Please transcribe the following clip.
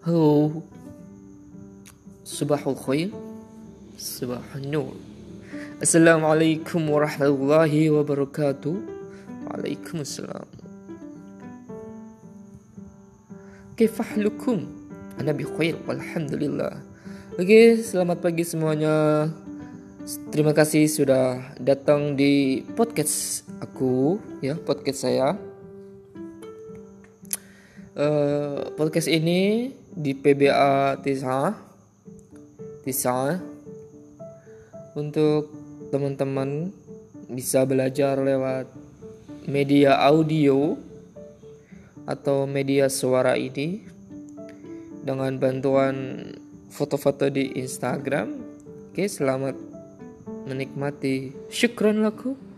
Halo Subahul khair Subahul nur Assalamualaikum warahmatullahi wabarakatuh Waalaikumsalam Kifahlukum Ana bi khair Alhamdulillah Oke selamat pagi semuanya. Terima kasih sudah datang di podcast aku ya podcast saya. Uh, podcast ini di PBA Tisa Tisa untuk teman-teman bisa belajar lewat media audio atau media suara ini dengan bantuan foto-foto di Instagram. Oke, selamat menikmati. Syukron laku.